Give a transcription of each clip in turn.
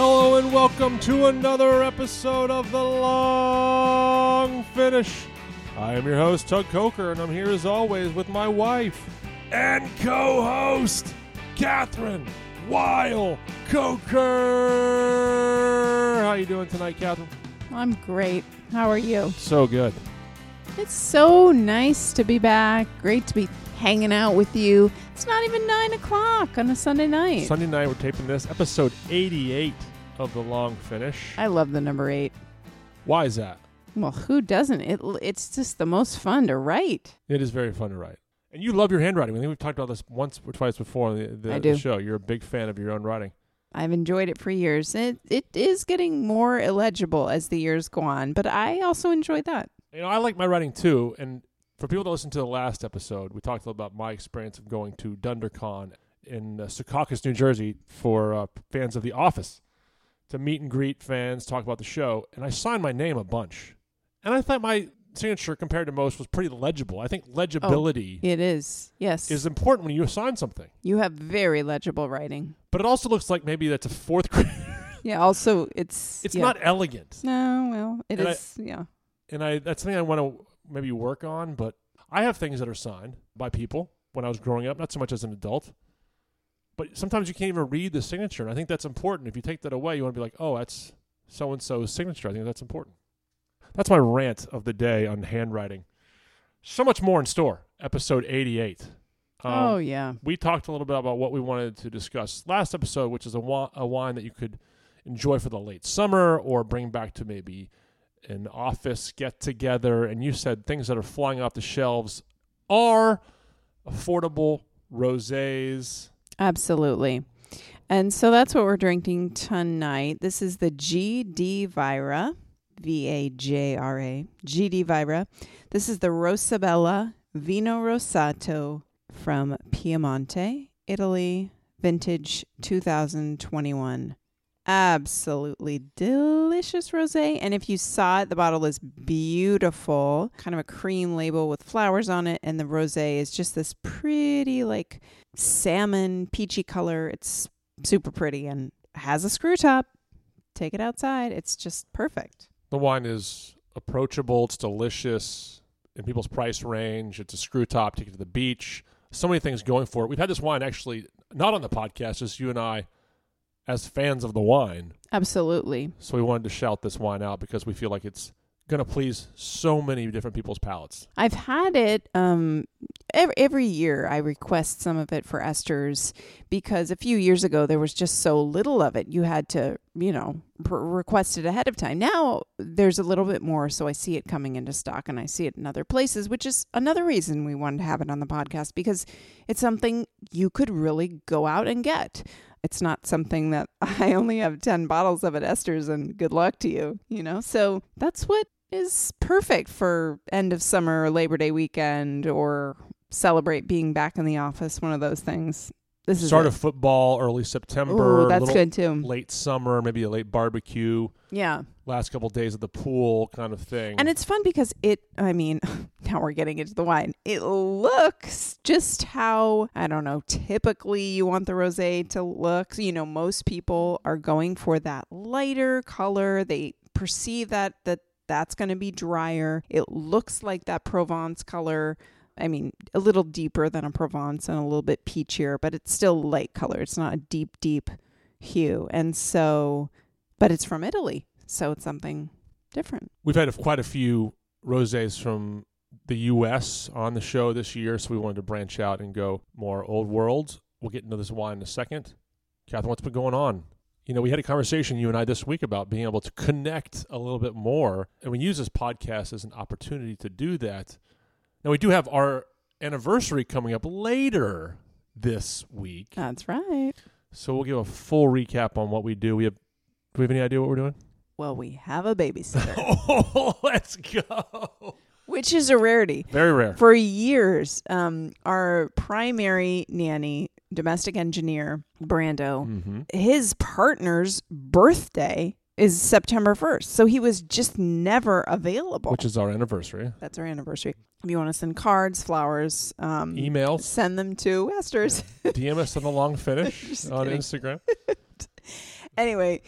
Hello and welcome to another episode of The Long Finish. I am your host, Tug Coker, and I'm here as always with my wife and co-host, Kathryn Weil Coker. How are you doing tonight, Kathryn? I'm great. How are you? So good. It's so nice to be back. Great to be hanging out with you. It's not even nine o'clock on a Sunday night. Sunday night, we're taping this episode 88 of The Long Finish. I love the number eight. Why is that? Well, who doesn't? It it's just the most fun to write. It is very fun to write. And you love your handwriting. I think we've talked about this once or twice before on the, the, the show. You're a big fan of your own writing. I've enjoyed it for years. It it is getting more illegible as the years go on, but I also enjoy that. You know, I like my writing too. And for people that listen to the last episode, we talked a little about my experience of going to DunderCon in uh, Secaucus, New Jersey, for uh, fans of The Office to meet and greet fans, talk about the show. And I signed my name a bunch. And I thought my signature, compared to most, was pretty legible. I think oh, legibility It is. Yes. is important when you assign something. you have very legible writing. But it also looks like maybe that's a fourth grade. Yeah, also it's it's yeah. not elegant. No, well, it And I- yeah. and I that's something I want to maybe work on. But I have things that are signed by people when I was growing up, not so much as an adult. But sometimes you can't even read the signature, and I think that's important. If you take that away, you want to be like, "Oh, that's so and so's signature." I think that's important. That's my rant of the day on handwriting. So much more in store. Episode eighty-eight. Um, oh yeah. we talked a little bit about what we wanted to discuss last episode, which is a, wa- a wine that you could enjoy for the late summer or bring back to maybe an office get together. And you said things that are flying off the shelves are affordable rosés. Absolutely. And so that's what we're drinking tonight. This is the GD Vajra, V A J R A, GD Vajra. This is the Rosabella Vino Rosato from Piemonte, Italy, vintage 2021. Absolutely delicious rosé. And if you saw it, the bottle is beautiful, kind of a cream label with flowers on it. And the rosé is just this pretty, like, salmon peachy color. It's super pretty and has a screw top. Take it outside. It's just perfect. The wine is approachable, it's delicious in people's price range. It's a screw top, take it to the beach. So many things going for it. We've had this wine actually not on the podcast, just you and I as fans of the wine. Absolutely. So we wanted to shout this wine out because we feel like it's going to please so many different people's palates. I've had it um every, every year I request some of it for Esther's because a few years ago there was just so little of it. You had to, you know, pr- request it ahead of time. Now there's a little bit more so I see it coming into stock and I see it in other places, which is another reason we wanted to have it on the podcast because it's something you could really go out and get. It's not something that I only have 10 bottles of at Esther's and good luck to you, you know? So that's what is perfect for end of summer or Labor Day weekend or celebrate being back in the office, one of those things. This is Start it. of football, early September, Ooh, that's good too. late summer, maybe a late barbecue, Yeah. last couple days at the pool kind of thing. And it's fun because it, I mean, now we're getting into the wine. It looks just how, I don't know, typically you want the rose to look. You know, most people are going for that lighter color. They perceive that, that that's going to be drier. It looks like that Provence color. I mean, a little deeper than a Provence and a little bit peachier, but it's still light color. It's not a deep, deep hue. And so, but it's from Italy. So it's something different. We've had quite a few rosés from the U.S. on the show this year, so we wanted to branch out and go more old world. We'll get into this wine in a second. Kathryn, what's been going on? You know, we had a conversation, you and I, this week about being able to connect a little bit more, and we use this podcast as an opportunity to do that. Now, we do have our anniversary coming up later this week, That's right. so we'll give a full recap on what we do. We have, do we have any idea what we're doing? Well, we have a babysitter, Oh, let's go! which is a rarity. Very rare. For years, um, our primary nanny, domestic engineer, Brando, Mm-hmm. his partner's birthday is September 1st. So he was just never available. Which is our anniversary. That's our anniversary. If you want to send cards, flowers, um, Emails, send them to Esther's. DM us on the long finish on kidding. Instagram. anyway,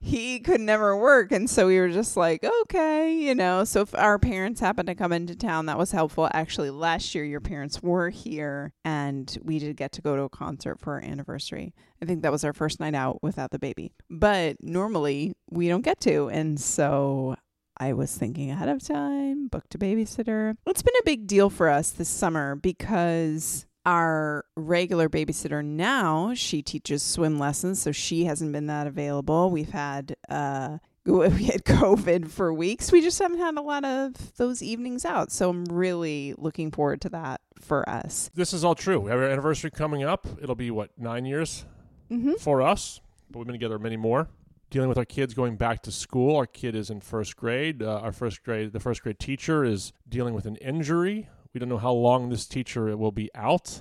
he could never work. And so we were just like, okay, you know. So if our parents happened to come into town, that was helpful. Actually, last year, your parents were here and we did get to go to a concert for our anniversary. I think that was our first night out without the baby. But normally, we don't get to. And so I was thinking ahead of time, booked a babysitter. It's been a big deal for us this summer because our regular babysitter now, she teaches swim lessons, so she hasn't been that available. We've had uh we had COVID for weeks. We just haven't had a lot of those evenings out. So I'm really looking forward to that for us. This is all true. We have our anniversary coming up. It'll be what nine years Mm-hmm. for us, but we've been together many more. Dealing with our kids going back to school. Our kid is in first grade. Uh, our first grade, the first grade teacher is dealing with an injury. We don't know how long this teacher will be out.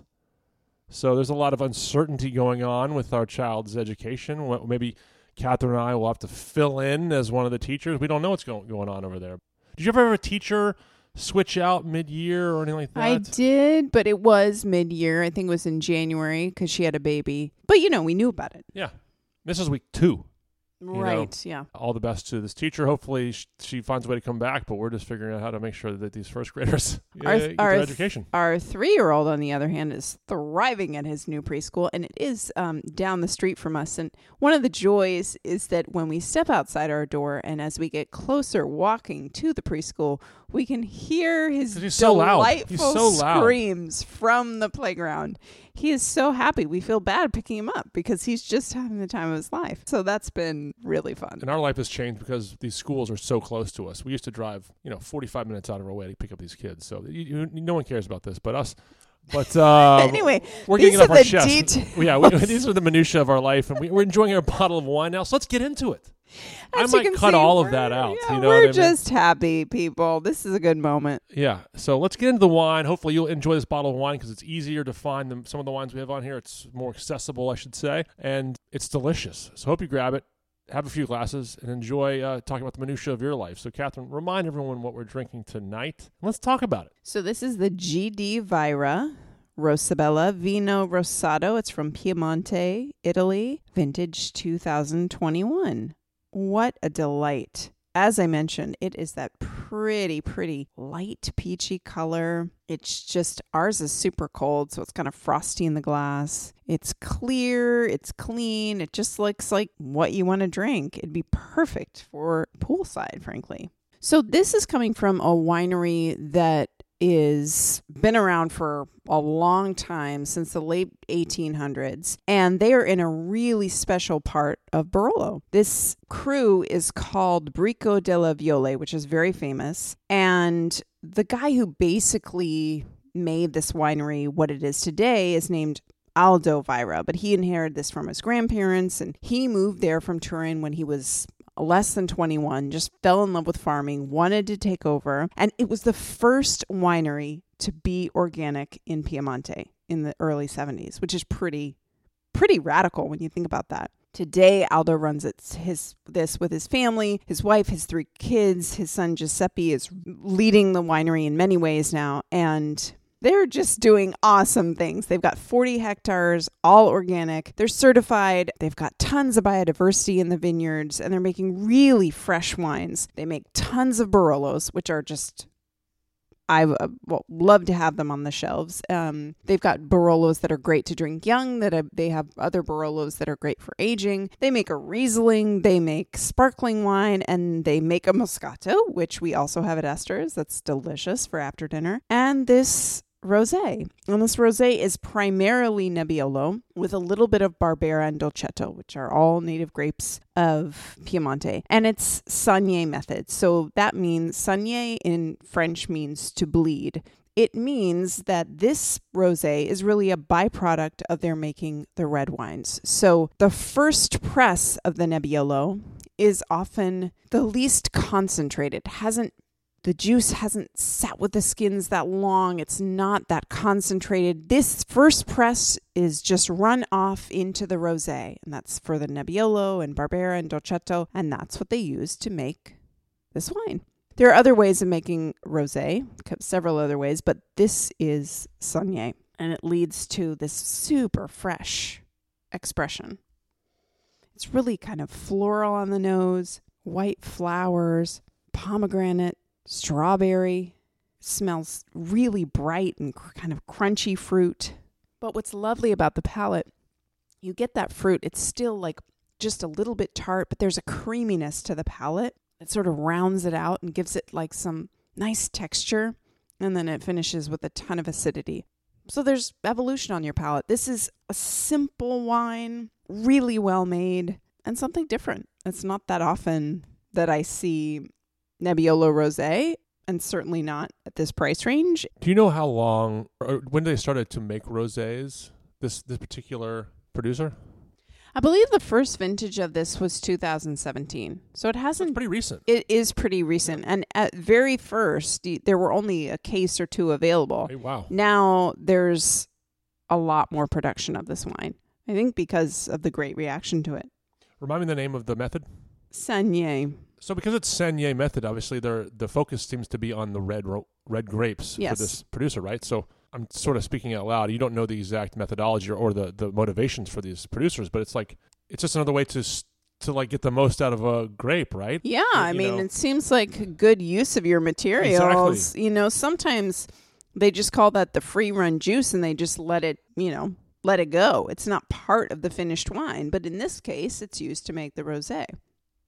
So there's a lot of uncertainty going on with our child's education. Maybe Kathryn and I will have to fill in as one of the teachers. We don't know what's going on over there. Did you ever have a teacher switch out mid-year or anything like that? I did, but it was mid year. I think it was in January because she had a baby. But you know, we knew about it. Yeah. This is week two. Know, right. Yeah. all the best to this teacher. Hopefully, sh- she finds a way to come back. But we're just figuring out how to make sure that these first graders Our- get our their th- education. Our three year old, on the other hand, is thriving at his new preschool, and it is um, down the street from us. And one of the joys is that when we step outside our door and as we get closer walking to the preschool, we can hear his he's so loud. delightful He's so loud. screams from the playground. He is so happy. We feel bad picking him up because he's just having the time of his life. So that's been really fun. And our life has changed because these schools are so close to us. We used to drive, you know, 45 minutes out of our way to pick up these kids. So you, you, no one cares about this but us. But uh, anyway, we're getting it off are our the chest. yeah, we, these are the minutia of our life, and we, we're enjoying our bottle of wine now. So let's get into it. I As you might cut see, all of that out. yeah, you know we're what I mean? just happy people. This is a good moment. Yeah. So let's get into the wine. Hopefully, you'll enjoy this bottle of wine because it's easier to find them. Some of the wines we have on here, it's more accessible, I should say, and it's delicious. So hope you grab it, have a few glasses, and enjoy uh, talking about the minutia of your life. So, Kathryn, remind everyone what we're drinking tonight. Let's talk about it. So this is the GD Vajra Rosabella Vino Rosato. It's from Piemonte, Italy, vintage 2021. What a delight. As I mentioned, it is that pretty, pretty light peachy color. It's just, ours is super cold, so it's kind of frosty in the glass. It's clear, it's clean, it just looks like what you want to drink. It'd be perfect for poolside, frankly. So this is coming from a winery that is been around for a long time since the late 1800s and they are in a really special part of Barolo. This cru is called Bricco delle Viole, which is very famous, and the guy who basically made this winery what it is today is named Aldo Vajra, but he inherited this from his grandparents and he moved there from Turin when he was less than 21, just fell in love with farming, wanted to take over, and it was the first winery to be organic in Piemonte in the early 70s, which is pretty pretty radical when you think about that. Today, Aldo runs his this with his family, his wife, his three kids. His son Giuseppe is leading the winery in many ways now, and they're just doing awesome things. They've got 40 hectares, all organic. They're certified. They've got tons of biodiversity in the vineyards, and they're making really fresh wines. They make tons of Barolos, which are just I uh, well, love to have them on the shelves. Um, they've got Barolos that are great to drink young. That uh, they have other Barolos that are great for aging. They make a Riesling. They make sparkling wine, and they make a Moscato, which we also have at Esther's. That's delicious for after dinner. And this rosé. And this rosé is primarily Nebbiolo with a little bit of Barbera and Dolcetto, which are all native grapes of Piemonte. And it's Saignée method. So that means Saignée in French means to bleed. It means that this rosé is really a byproduct of their making the red wines. So the first press of the Nebbiolo is often the least concentrated, hasn't the juice hasn't sat with the skins that long. It's not that concentrated. This first press is just run off into the rosé, and that's for the Nebbiolo and Barbera and Dolcetto, and that's what they use to make this wine. There are other ways of making rosé, several other ways, but this is Saignée, and it leads to this super fresh expression. It's really kind of floral on the nose, white flowers, pomegranate, strawberry. Smells really bright and cr- kind of crunchy fruit. But what's lovely about the palate, you get that fruit. It's still like just a little bit tart, but there's a creaminess to the palate that sort of rounds it out and gives it like some nice texture. And then it finishes with a ton of acidity. So there's evolution on your palate. This is a simple wine, really well made, and something different. It's not that often that I see Nebbiolo Rosé, and certainly not at this price range. Do you know how long or when they started to make rosés? This this particular producer? I believe the first vintage of this was 2017. So it hasn't pretty recent. it is pretty recent and at very first there were only a case or two available. Hey, wow. Now there's a lot more production of this wine. I think because of the great reaction to it. Remind me the name of the method. Saignée. So because it's Saignée method, obviously there the focus seems to be on the red ro- red grapes Yes. for this producer, right? So I'm sort of speaking out loud. You don't know the exact methodology or, or the the motivations for these producers, but it's like it's just another way to to like get the most out of a grape, right? Yeah, I you mean, know. it seems like good use of your materials. You know, sometimes they just call that the free run juice and they just let it, you know, let it go. It's not part of the finished wine, but in this case, it's used to make the rosé.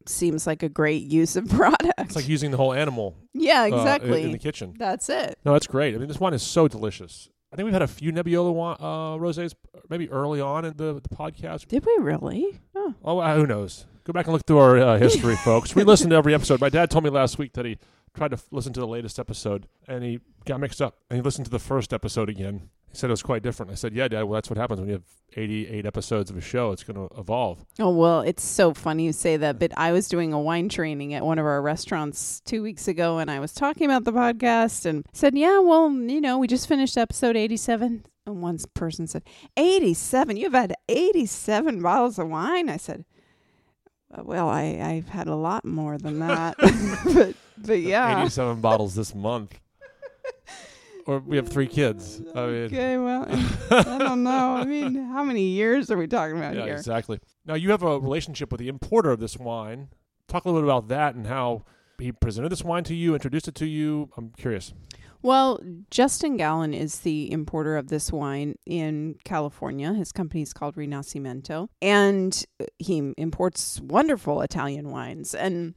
Seems like a great use of product. It's like using the whole animal yeah, uh, in- exactly. in the kitchen. That's it. No, that's great. I mean, this wine is so delicious. I think we've had a few Nebbiolo uh, rosés maybe early on in the, the podcast. Did we really? Oh, Oh, uh, who knows? Go back and look through our uh, history, folks. We listened to every episode. My dad told me last week that he tried to f- listen to the latest episode and he got mixed up. And he listened to the first episode again. He said it was quite different. I said, "Yeah, Dad. Well, that's what happens when you have 88 episodes of a show. It's going to evolve." Oh, well, it's so funny you say that, but I was doing a wine training at one of our restaurants two weeks ago and I was talking about the podcast and said, Yeah, well, you know, we just finished episode 87. And one person said, 87? You've had 87 bottles of wine? I said, "Uh, Well, I, I've had a lot more than that. but, but yeah. 87 bottles this month. or we have three kids. I mean, Okay, well, I don't know. I mean, how many years are we talking about yeah, here? exactly. Now you have a relationship with the importer of this wine. Talk a little bit about that and how he presented this wine to you, introduced it to you. I'm curious. Well, Justin Gallen is the importer of this wine in California. His company is called Rinascimento, and he imports wonderful Italian wines. And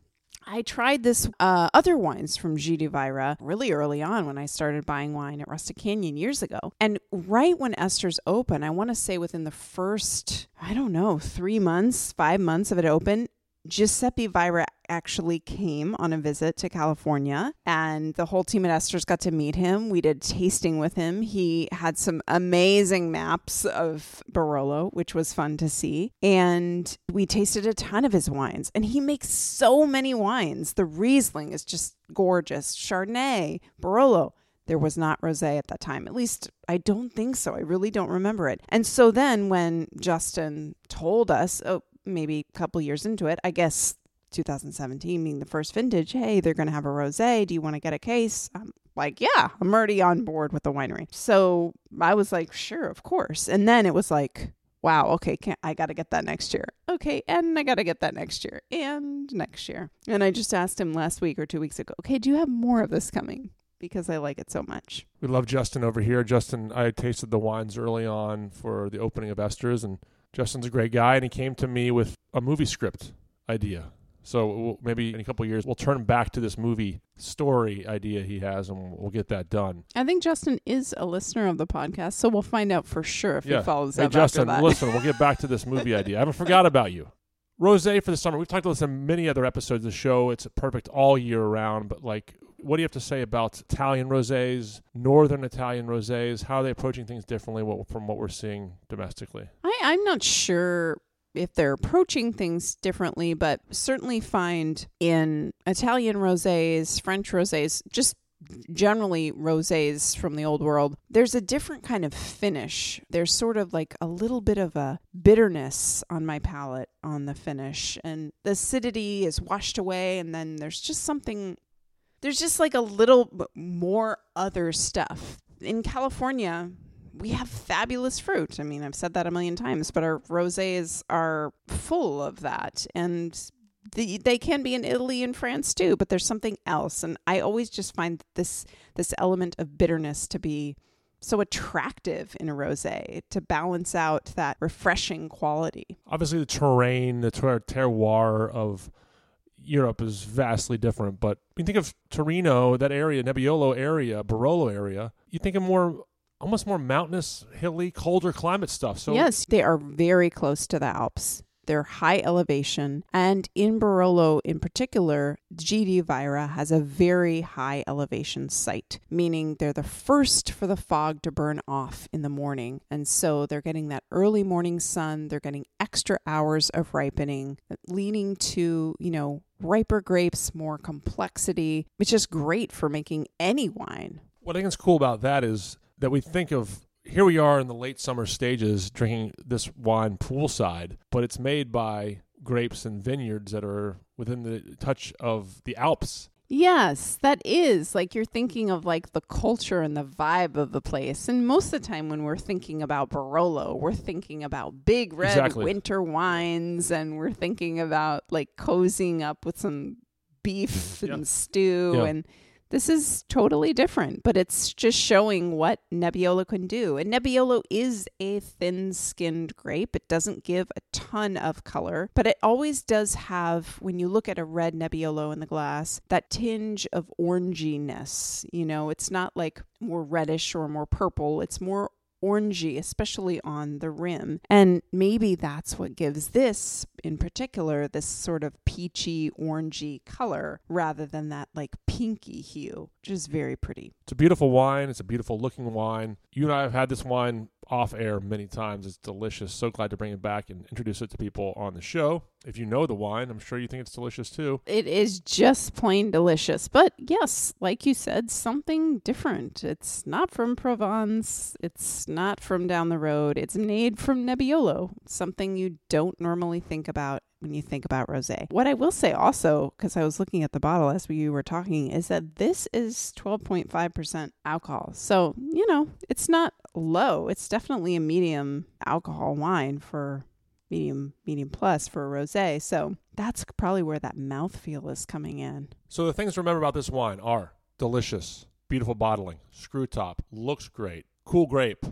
I tried this uh, other wines from G. de Vajra really early on when I started buying wine at Rustic Canyon years ago. And right when Esther's open, I want to say within the first, I don't know, three months, five months of it open, Giuseppe Vajra actually came on a visit to California, and the whole team at Esther's got to meet him. We did tasting with him. He had some amazing maps of Barolo, which was fun to see. And we tasted a ton of his wines, and he makes so many wines. The Riesling is just gorgeous, Chardonnay, Barolo. There was not rosé at that time. At least I don't think so. I really don't remember it. And so then when Justin told us, oh, maybe a couple years into it, I guess 2017 being the first vintage, hey, they're going to have a rosé. Do you want to get a case? I'm like, yeah, I'm already on board with the winery. So I was like, sure, of course. And then it was like, wow, okay, can I got to get that next year. Okay, and I got to get that next year and next year. And I just asked him last week or two weeks ago, okay, do you have more of this coming? Because I like it so much. We love Justin over here. Justin, I tasted the wines early on for the opening of Esther's, and Justin's a great guy, and he came to me with a movie script idea. So we'll, maybe in a couple of years, we'll turn back to this movie story idea he has, and we'll get that done. I think Justin is a listener of the podcast, so we'll find out for sure if Yeah. he follows Hey, up Justin, after that. listen, we'll get back to this movie idea. I haven't forgot about you. Rose for the summer. We've talked about this in many other episodes of the show. It's perfect all year round. But like, what do you have to say about Italian rosés, Northern Italian rosés? How are they approaching things differently from what we're seeing domestically? I, I'm not sure if they're approaching things differently, but certainly find in Italian rosés, French rosés, just generally rosés from the old world, there's a different kind of finish. There's sort of like a little bit of a bitterness on my palate on the finish, and the acidity is washed away, and then there's just something. There's just like a little more other stuff. In California, we have fabulous fruit. I mean, I've said that a million times, but our rosés are full of that. And the, they can be in Italy and France too, but there's something else. And I always just find this this element of bitterness to be so attractive in a rosé to balance out that refreshing quality. Obviously, the terrain, the ter- terroir of Europe is vastly different. But you think of Torino, that area, Nebbiolo area, Barolo area, you think of more, almost more mountainous, hilly, colder climate stuff. So yes, they are very close to the Alps. They're high elevation. And in Barolo in particular, GD Vajra has a very high elevation site, meaning they're the first for the fog to burn off in the morning. And so they're getting that early morning sun, they're getting extra hours of ripening, leading to, you know, riper grapes, more complexity, which is great for making any wine. What I think is cool about that is that we think of here we are in the late summer stages drinking this wine poolside, but it's made by grapes and vineyards that are within the touch of the Alps. Yes, that is. Like you're thinking of like the culture and the vibe of the place. And most of the time when we're thinking about Barolo, we're thinking about big red Exactly. winter wines and we're thinking about like cozying up with some beef Yeah. and stew Yeah. and this is totally different, but it's just showing what Nebbiolo can do. And Nebbiolo is a thin skinned grape. It doesn't give a ton of color, but it always does have, when you look at a red Nebbiolo in the glass, that tinge of oranginess. You know, it's not like more reddish or more purple, it's more orangey, especially on the rim. And maybe that's what gives this, in particular, this sort of peachy, orangey color rather than that like pinky hue, which is very pretty. It's a beautiful wine. It's a beautiful looking wine. You and I have had this wine off air many times. It's delicious. So glad to bring it back and introduce it to people on the show. If you know the wine, I'm sure you think it's delicious too. It is just plain delicious. But yes, like you said, something different. It's not from Provence. It's not from down the road. It's made from Nebbiolo, something you don't normally think about when you think about rosé. What I will say also, because I was looking at the bottle as we were talking, is that this is 12.5% alcohol. So, you know, it's not low. It's definitely a medium alcohol wine for medium medium plus for a rosé. So that's probably where that mouthfeel is coming in. So the things to remember about this wine are delicious, beautiful bottling, screw top, looks great, cool grape,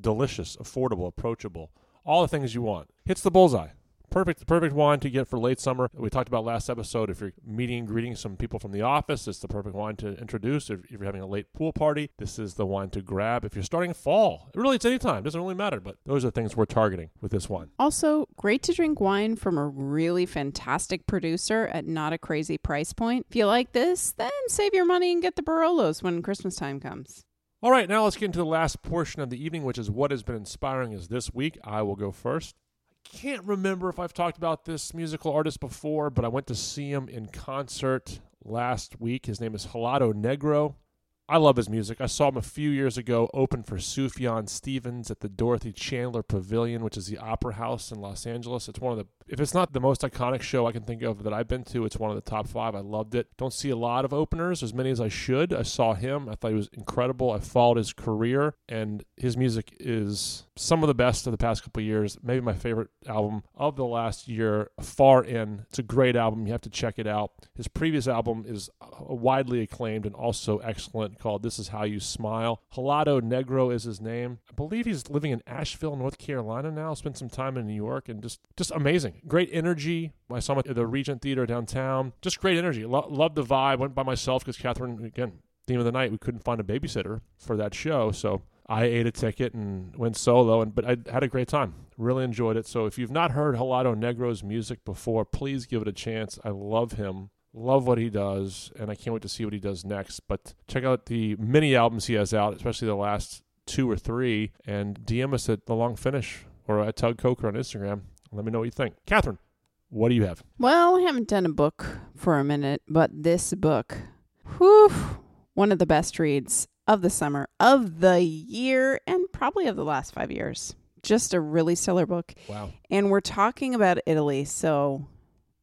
delicious, affordable, approachable, all the things you want. Hits the bullseye. Perfect, perfect wine to get for late summer. We talked about last episode. If you're meeting greeting some people from the office, it's the perfect wine to introduce. If, if you're having a late pool party, this is the wine to grab. If you're starting fall, really, it's any time. Doesn't really matter. But those are the things we're targeting with this wine. Also, great to drink wine from a really fantastic producer at not a crazy price point. If you like this, then save your money and get the Barolos when Christmas time comes. All right, now let's get into the last portion of the evening, which is what has been inspiring us this week. I will go first. Can't remember if I've talked about this musical artist before, but I went to see him in concert last week. His name is Helado Negro. I love his music. I saw him a few years ago open for Sufjan Stevens at the Dorothy Chandler Pavilion, which is the opera house in Los Angeles. It's one of the, if it's not the most iconic show I can think of that I've been to, it's one of the top five. I loved it. Don't see a lot of openers, as many as I should. I saw him. I thought he was incredible. I followed his career, and his music is some of the best of the past couple years. Maybe my favorite album of the last year, Far In. It's a great album. You have to check it out. His previous album is widely acclaimed and also excellent called This Is How You Smile. Helado Negro is his name. I believe he's living in Asheville, North Carolina now. Spent some time in New York and just just amazing. Great energy. I saw him at the Regent Theater downtown. Just great energy. Lo- loved the vibe. Went by myself because Kathryn, again, theme of the night, we couldn't find a babysitter for that show. So I ate a ticket and went solo, and but I had a great time. Really enjoyed it. So if you've not heard Helado Negro's music before, please give it a chance. I love him. Love what he does, and I can't wait to see what he does next. But check out the mini albums he has out, especially the last two or three, and DM us at the Long Finish or at Tug Coker on Instagram. Let me know what you think. Kathryn, what do you have? Well, I haven't done a book for a minute, but this book, whew, one of the best reads of the summer, of the year, and probably of the last five years. Just a really stellar book. Wow. And we're talking about Italy, so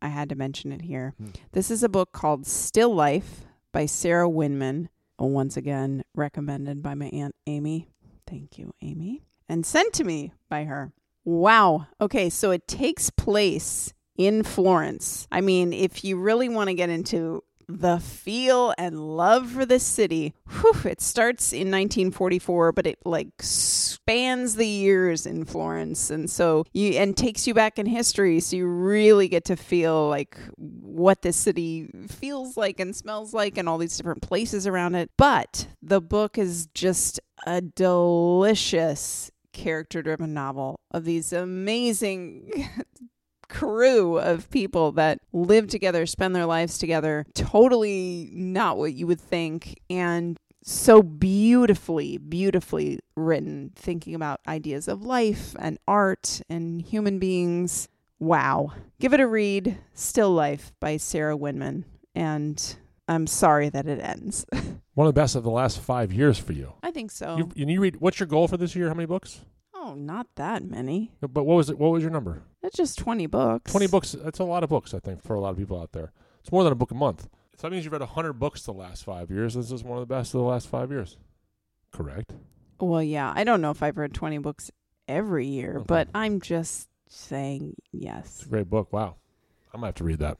I had to mention it here. Hmm. This is a book called Still Life by Sarah Winman. Once again, recommended by my Aunt Amy. Thank you, Amy. And sent to me by her. Wow. Okay, so it takes place in Florence. I mean, if you really want to get into the feel and love for this city, whew, it starts in 1944, but it like spans the years in Florence, and so you and takes you back in history, so you really get to feel like what this city feels like and smells like, and all these different places around it. But the book is just a delicious character driven novel of these amazing crew of people that live together, spend their lives together, totally not what you would think, and so beautifully, beautifully written, thinking about ideas of life and art and human beings. Wow. Give it a read. Still Life by Sarah Winman. And I'm sorry that it ends. One of the best of the last five years for you. I think so. You, and you read. What's your goal for this year? How many books? oh, not that many. But what was it? What was your number? It's just 20 books. Twenty books. That's a lot of books, I think, for a lot of people out there. It's more than a book a month. So that means you've read hundred books the last five years. This is one of the best of the last five years. Correct. Well, yeah. I don't know if I've read 20 books every year, Okay. but I'm just saying yes. It's a great book. Wow. I'm gonna have to read that.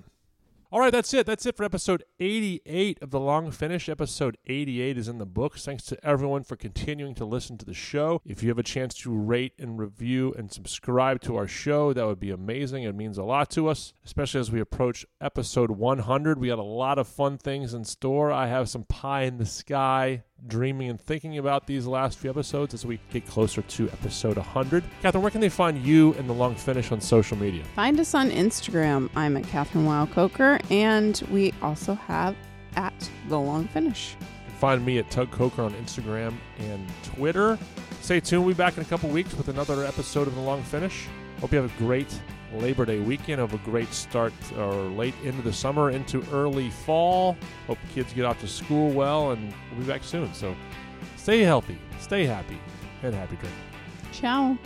All right, that's it. That's it for episode 88 of The Long Finish. Episode 88 is in the books. Thanks to everyone for continuing to listen to the show. If you have a chance to rate and review and subscribe to our show, that would be amazing. It means a lot to us, especially as we approach episode 100. We got a lot of fun things in store. I have some pie in the sky dreaming and thinking about these last few episodes as we get closer to episode 100. Kathryn, where can they find you and The Long Finish on social media? Find us on Instagram. I'm at Kathryn Weil Coker, and we also have at The Long Finish. You can find me at Tug Coker on Instagram and Twitter. Stay tuned. We'll be back in a couple weeks with another episode of The Long Finish. Hope you have a great Labor Day weekend. of a great start or late into the summer, into early fall. Hope kids get off to school well, and we'll be back soon. So stay healthy, stay happy, and happy drinking. Ciao.